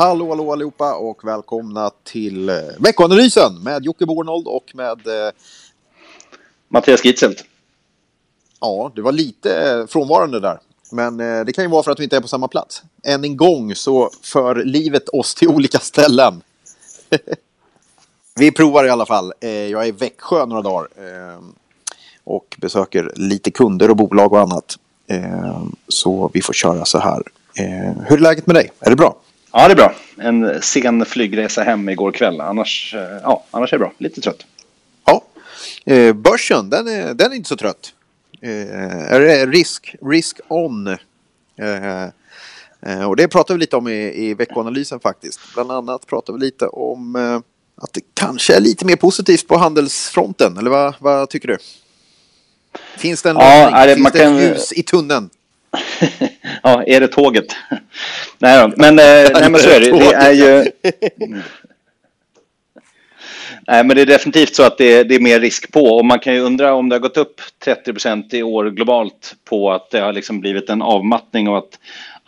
Hallå, hallå allihopa och välkomna till eh, veckoanalysen med Jocke Bornold och med... Eh, Mattias Gitzelt. Ja, det var lite eh, frånvarande där. Men eh, det kan ju vara för att vi inte är på samma plats. Än en gång så för livet oss till olika ställen. vi provar i alla fall. Eh, jag är i Växjö några dagar. Eh, och besöker lite kunder och bolag och annat. Så vi får köra så här. Hur är läget med dig? Är det bra? Ja, det är bra. En sen flygresa hem igår kväll. Annars, eh, ja, annars är det bra. Lite trött. Ja. Eh, börsen, den är, den är inte så trött. Eh, är det risk, risk on. Eh, och det pratar vi lite om i, i veckoanalysen faktiskt. Bland annat pratar vi lite om att det kanske är lite mer positivt på handelsfronten. Eller vad, vad tycker du? Finns det en Ja, lösning? det- Finns det kan- ljus i tunneln? ja, är det tåget? nej men, eh, nej, men så är det. Det är ju... Nej, men det är definitivt så att det är, det är mer risk på. Och man kan ju undra om det har gått upp 30 procent i år globalt på att det har liksom blivit en avmattning och att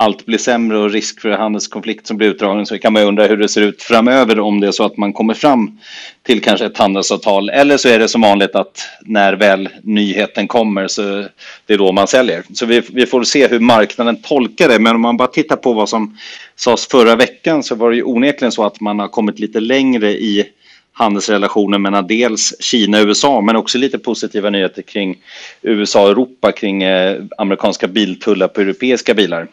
allt blir sämre och risk för handelskonflikt som blir utdragen. Så kan man ju undra hur det ser ut framöver om det är så att man kommer fram till kanske ett handelsavtal. Eller så är det som vanligt att när väl nyheten kommer så det är då man säljer. Så vi, vi får se hur marknaden tolkar det. Men om man bara tittar på vad som sades förra veckan så var det ju onekligen så att man har kommit lite längre i handelsrelationen mellan dels Kina och USA men också lite positiva nyheter kring USA och Europa kring eh, amerikanska biltullar på europeiska bilar.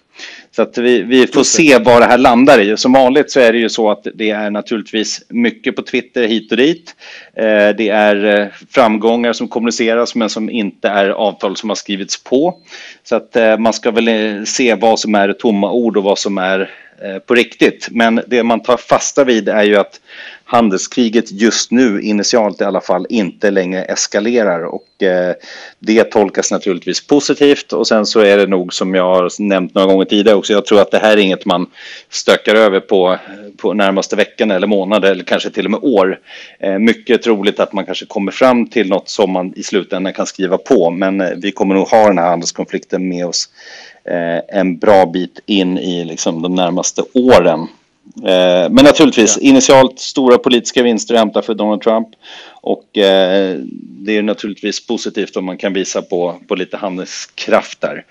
Så att vi, vi får se vad det här landar i. Som vanligt så är det ju så att det är naturligtvis mycket på Twitter hit och dit. Eh, det är eh, framgångar som kommuniceras men som inte är avtal som har skrivits på. Så att man ska väl se vad som är tomma ord och vad som är Eh, på riktigt. Men det man tar fasta vid är ju att handelskriget just nu, initialt i alla fall, inte längre eskalerar. Och eh, det tolkas naturligtvis positivt. Och sen så är det nog som jag har nämnt några gånger tidigare också. Jag tror att det här är inget man stökar över på, på närmaste veckan eller månader eller kanske till och med år. Eh, mycket troligt att man kanske kommer fram till något som man i slutändan kan skriva på. Men eh, vi kommer nog ha den här handelskonflikten med oss en bra bit in i liksom, de närmaste åren. Eh, Men naturligtvis, initialt stora politiska vinster att hämta för Donald Trump. Och eh, det är naturligtvis positivt om man kan visa på, på lite handelskraft där.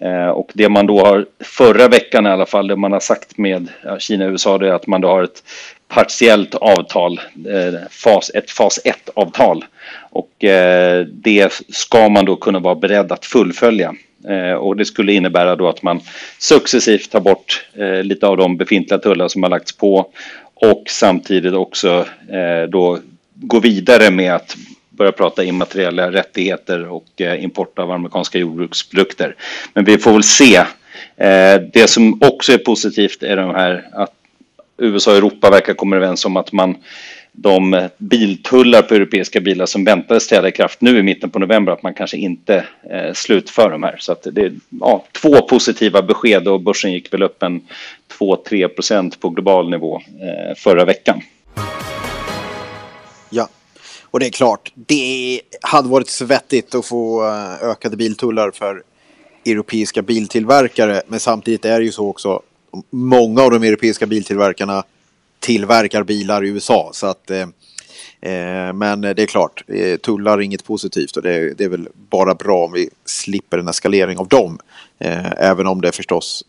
Eh, och det man då har förra veckan i alla fall, det man har sagt med Kina och USA, det är att man då har ett partiellt avtal, eh, fas, ett fas 1-avtal. Och eh, det ska man då kunna vara beredd att fullfölja. Eh, och det skulle innebära då att man successivt tar bort eh, lite av de befintliga tullar som har lagts på och samtidigt också eh, då gå vidare med att börja prata immateriella rättigheter och import av amerikanska jordbruksprodukter. Men vi får väl se. Det som också är positivt är de här att USA och Europa verkar komma överens om att man de biltullar på europeiska bilar som väntades träda i kraft nu i mitten på november att man kanske inte eh, slutför de här. Så att det är ja, två positiva besked och börsen gick väl upp en 2-3 procent på global nivå eh, förra veckan. Ja, och det är klart, det hade varit svettigt att få eh, ökade biltullar för europeiska biltillverkare. Men samtidigt är det ju så också, många av de europeiska biltillverkarna tillverkar bilar i USA. Så att, eh, eh, men det är klart, eh, tullar är inget positivt och det är, det är väl bara bra om vi slipper en eskalering av dem. Även om det förstås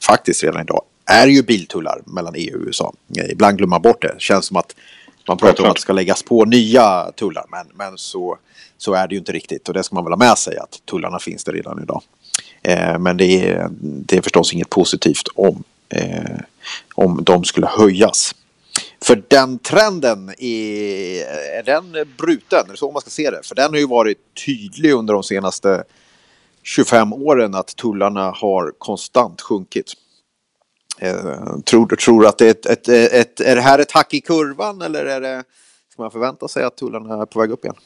faktiskt redan idag är ju biltullar mellan EU och USA. Ibland glömmer man bort det. Känns som att man pratar om att det ska läggas på nya tullar, men, men så, så är det ju inte riktigt. Och det ska man väl ha med sig, att tullarna finns där redan idag. Eh, men det är, det är förstås inget positivt om, eh, om de skulle höjas. För den trenden, är, är den bruten? Är det så man ska se det? För den har ju varit tydlig under de senaste 25 åren att tullarna har konstant sjunkit. Eh, tror du tror att det är ett, ett, ett, ett, är det här ett hack i kurvan eller är det, ska man förvänta sig att tullarna är på väg upp igen?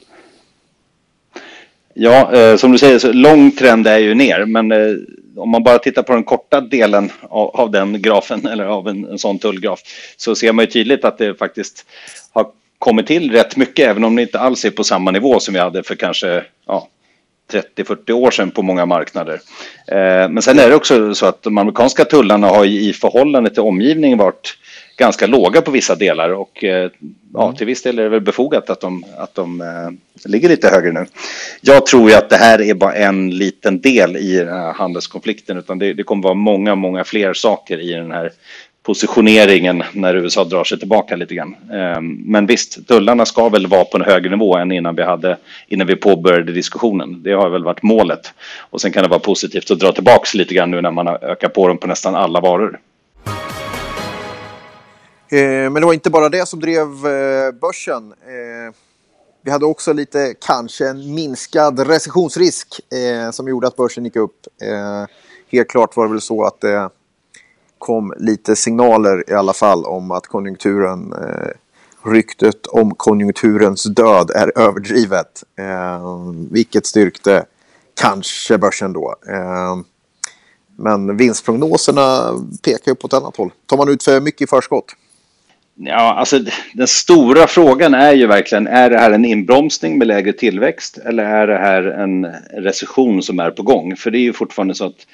Ja, eh, som du säger, så lång trend är ju ner, men eh, om man bara tittar på den korta delen av, av den grafen, eller av en, en sån tullgraf, så ser man ju tydligt att det faktiskt har kommit till rätt mycket, även om det inte alls är på samma nivå som vi hade för kanske ja, 30-40 år sedan på många marknader. Eh, men sen är det också så att de amerikanska tullarna har i förhållande till omgivningen varit ganska låga på vissa delar och eh, ja, till viss del är det väl befogat att de, att de eh, ligger lite högre nu. Jag tror ju att det här är bara en liten del i den här handelskonflikten utan det, det kommer vara många, många fler saker i den här positioneringen när USA drar sig tillbaka lite grann. Ehm, men visst, tullarna ska väl vara på en högre nivå än innan vi, hade, innan vi påbörjade diskussionen. Det har väl varit målet. Och sen kan det vara positivt att dra tillbaka lite grann nu när man har ökat på dem på nästan alla varor. Ehm, men det var inte bara det som drev eh, börsen. Ehm, vi hade också lite, kanske en minskad recessionsrisk eh, som gjorde att börsen gick upp. Helt klart var det väl så att det kom lite signaler i alla fall om att konjunkturen, eh, ryktet om konjunkturens död är överdrivet. Eh, vilket styrkte kanske börsen då. Eh, men vinstprognoserna pekar ju på ett annat håll. Tar man ut för mycket i förskott? Ja, alltså den stora frågan är ju verkligen, är det här en inbromsning med lägre tillväxt eller är det här en recession som är på gång? För det är ju fortfarande så att,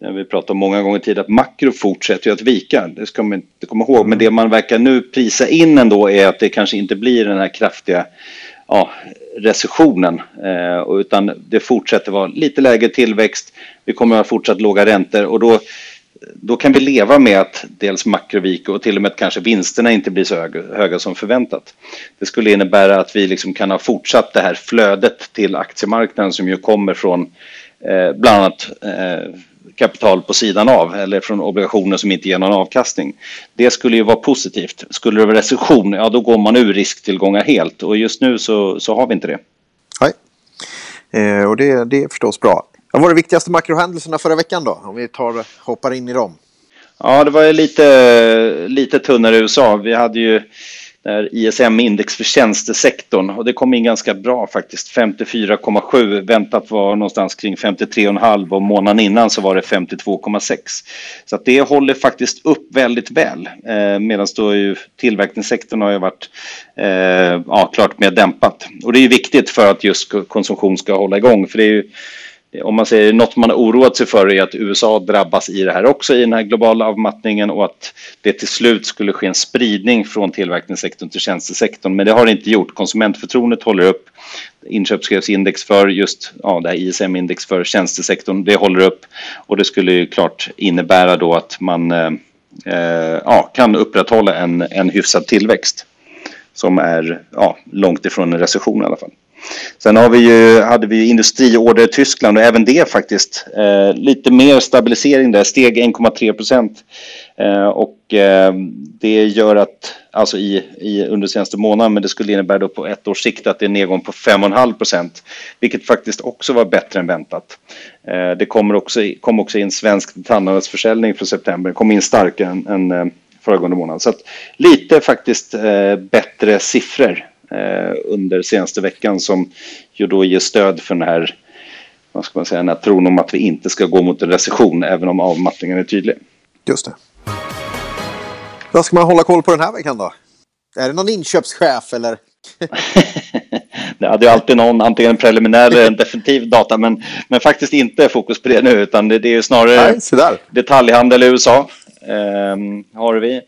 när vi pratat om många gånger tidigare, att makro fortsätter ju att vika. Det ska man inte komma ihåg. Men det man verkar nu prisa in ändå är att det kanske inte blir den här kraftiga ja, recessionen, eh, utan det fortsätter vara lite lägre tillväxt. Vi kommer att ha fortsatt låga räntor och då då kan vi leva med att dels makrovika och till och med att kanske vinsterna inte blir så höga, höga som förväntat. Det skulle innebära att vi liksom kan ha fortsatt det här flödet till aktiemarknaden som ju kommer från eh, bland annat eh, kapital på sidan av eller från obligationer som inte ger någon avkastning. Det skulle ju vara positivt. Skulle det vara recession, ja då går man ur risktillgångar helt och just nu så, så har vi inte det. Nej, eh, och det, det är förstås bra. Vad var de viktigaste makrohändelserna förra veckan då? Om vi tar, hoppar in i dem. Ja, det var ju lite, lite tunnare i USA. Vi hade ju ISM-index för tjänstesektorn och det kom in ganska bra faktiskt. 54,7 väntat var någonstans kring 53,5 och månaden innan så var det 52,6. Så att det håller faktiskt upp väldigt väl. Eh, Medan då ju tillverkningssektorn har ju varit eh, ja, klart mer dämpat. Och det är ju viktigt för att just konsumtion ska hålla igång. För det är ju Eh, om man säger något man har oroat sig för är att USA drabbas i det här också i den här globala avmattningen och att det till slut skulle ske en spridning från tillverkningssektorn till tjänstesektorn. Men det har det inte gjort. Konsumentförtroendet håller upp. Inköpschefsindex för just ja, det här ISM-index för tjänstesektorn, det håller upp och det skulle ju klart innebära då att man eh, eh, ja, kan upprätthålla en, en hyfsad tillväxt som är ja, långt ifrån en recession i alla fall. Sen har vi ju, hade vi industriorder i Tyskland och även det faktiskt eh, lite mer stabilisering där, steg 1,3 procent. Eh, och eh, det gör att, alltså i, i, under senaste månaden, men det skulle innebära då på ett års sikt att det är en nedgång på 5,5 procent, vilket faktiskt också var bättre än väntat. Eh, det kommer också, kom också in svensk detaljhandelsförsäljning för september, det kom in starkare än, än eh, föregående månad. Så att lite faktiskt eh, bättre siffror under senaste veckan som ju då ger stöd för den här, vad ska man säga, den här tron om att vi inte ska gå mot en recession även om avmattningen är tydlig. Just det. Vad ska man hålla koll på den här veckan då? Är det någon inköpschef eller? det hade ju alltid någon, antingen preliminär eller en definitiv data, men, men faktiskt inte fokus på det nu, utan det, det är ju snarare Nej, detaljhandel i USA. Eh, har vi.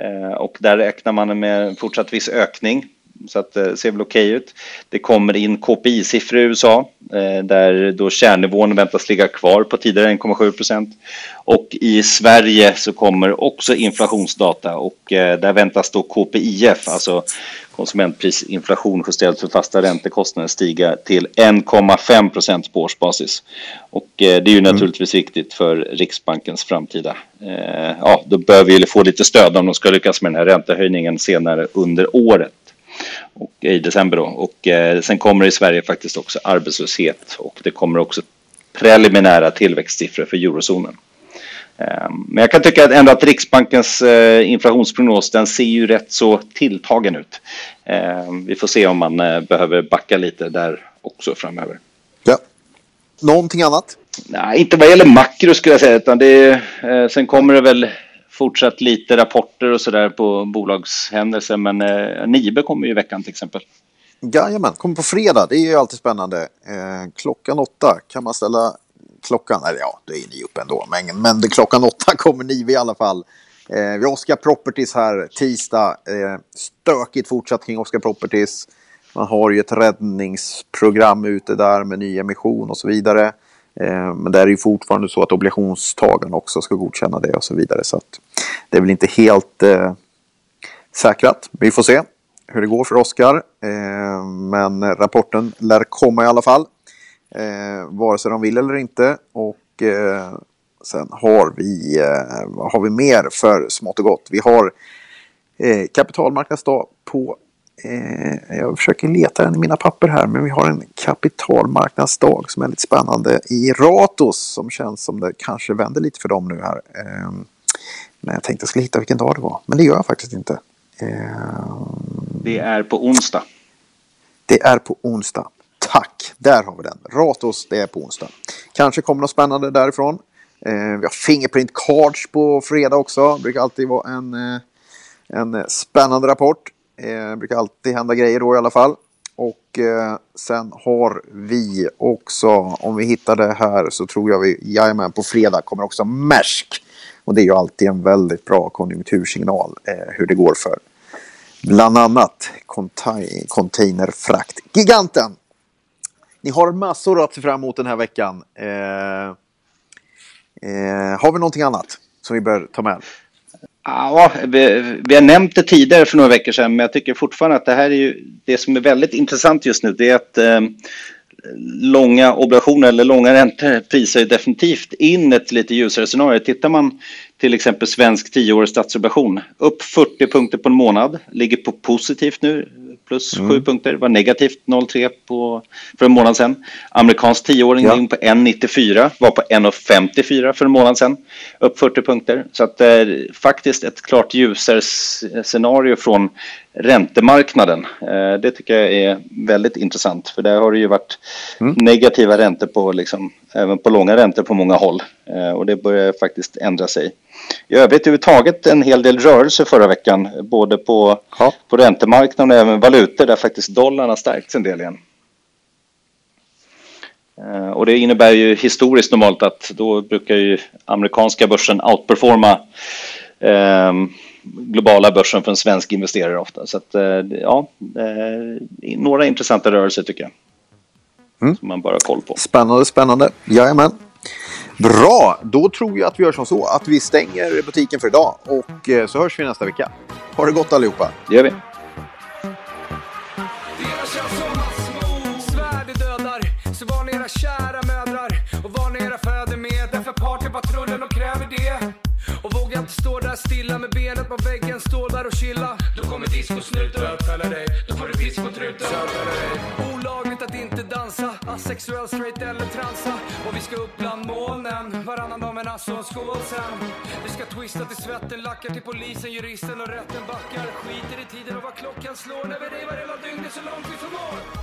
Eh, och där räknar man med fortsatt viss ökning så att det ser väl okej ut. Det kommer in KPI-siffror i USA eh, där då kärnnivån väntas ligga kvar på tidigare 1,7 procent. Och i Sverige så kommer också inflationsdata och eh, där väntas då KPIF, alltså konsumentprisinflation justerat för fasta räntekostnader stiga till 1,5 procent på årsbasis. Och eh, det är ju mm. naturligtvis viktigt för Riksbankens framtida. Ja, då bör vi få lite stöd om de ska lyckas med den här räntehöjningen senare under året och, i december. Då. Och eh, sen kommer i Sverige faktiskt också arbetslöshet och det kommer också preliminära tillväxtsiffror för eurozonen. Eh, men jag kan tycka att ändå att Riksbankens eh, inflationsprognos den ser ju rätt så tilltagen ut. Eh, vi får se om man eh, behöver backa lite där också framöver. Ja. Någonting annat? Nej, inte vad gäller makro skulle jag säga, utan det, eh, sen kommer det väl fortsatt lite rapporter och sådär på bolagshändelser men eh, Nibe kommer ju i veckan till exempel. Jajamän, kommer på fredag. Det är ju alltid spännande. Eh, klockan åtta kan man ställa klockan. Eller ja, då är ni uppe ändå. Men, men klockan åtta kommer Nibe i alla fall. Eh, vi har Oscar Properties här tisdag. Eh, stökigt fortsatt kring Oscar Properties. Man har ju ett räddningsprogram ute där med ny emission och så vidare. Eh, men det är ju fortfarande så att obligationstagarna också ska godkänna det och så vidare. Så att det är väl inte helt eh, säkrat. Vi får se hur det går för Oskar. Eh, men rapporten lär komma i alla fall. Eh, vare sig de vill eller inte. Och eh, sen har vi, eh, vad har vi mer för smått och gott? Vi har eh, kapitalmarknadsdag på eh, jag försöker leta den i mina papper här, men vi har en kapitalmarknadsdag som är lite spännande i Ratos som känns som det kanske vänder lite för dem nu här. Eh, men jag tänkte jag skulle hitta vilken dag det var, men det gör jag faktiskt inte. Eh, det är på onsdag. Det är på onsdag. Tack, där har vi den. Ratos, det är på onsdag. Kanske kommer något spännande därifrån. Eh, vi har Fingerprint Cards på fredag också. Det brukar alltid vara en, eh, en spännande rapport. Det eh, brukar alltid hända grejer då i alla fall. Och eh, sen har vi också, om vi hittar det här så tror jag vi, jajamän, på fredag kommer också Maersk. Och det är ju alltid en väldigt bra konjunktursignal eh, hur det går för bland annat containerfraktgiganten. Ni har massor att se fram emot den här veckan. Eh, eh, har vi någonting annat som vi bör ta med? Ja, vi, vi, har nämnt det tidigare för några veckor sedan, men jag tycker fortfarande att det här är ju det som är väldigt intressant just nu. Det är att eh, långa obligationer eller långa räntor prisar ju definitivt in ett lite ljusare scenario. Tittar man till exempel svensk tioårig statsobligation upp 40 punkter på en månad, ligger på positivt nu, plus mm. 7 punkter, var negativt 0,3 för en månad sedan. Amerikansk tioåring ja. in på 1,94, var på 1,54 för en månad sedan, upp 40 punkter. Så att det är faktiskt ett klart ljusare scenario från räntemarknaden. Eh, det tycker jag är väldigt intressant, för där har det ju varit mm. negativa räntor på, liksom, även på långa räntor på många håll. Eh, och det börjar faktiskt ändra sig. I övrigt överhuvudtaget en hel del rörelse förra veckan, både på, ja. på räntemarknaden och även valutor där faktiskt dollarn har stärkts en del igen. Eh, och det innebär ju historiskt normalt att då brukar ju amerikanska börsen outperforma eh, globala börsen för en svensk investerare ofta. Så att, eh, ja, eh, några intressanta rörelser tycker jag. Mm. Som man bara har koll på. Spännande, spännande. Jajamän. Bra, då tror jag att vi gör som så att vi stänger butiken för idag och eh, så hörs vi nästa vecka. Ha det gott allihopa. Det gör vi. kära mödrar och var ni era fäder med. Därför partypatrullen och kräver det. Och våga inte stå där stilla med benet på väggen, stå där och chilla. Då kommer discosnuten bötfälla dig, då får du pisk på truten asexuell, straight eller transa. Och vi ska upp bland molnen, varannan dag med nasse och skål sen. Vi ska twista till svetten, lackar till polisen, juristen och rätten backar. Skiter i tiden och vad klockan slår när vi revar hela dygnet så långt vi förmår.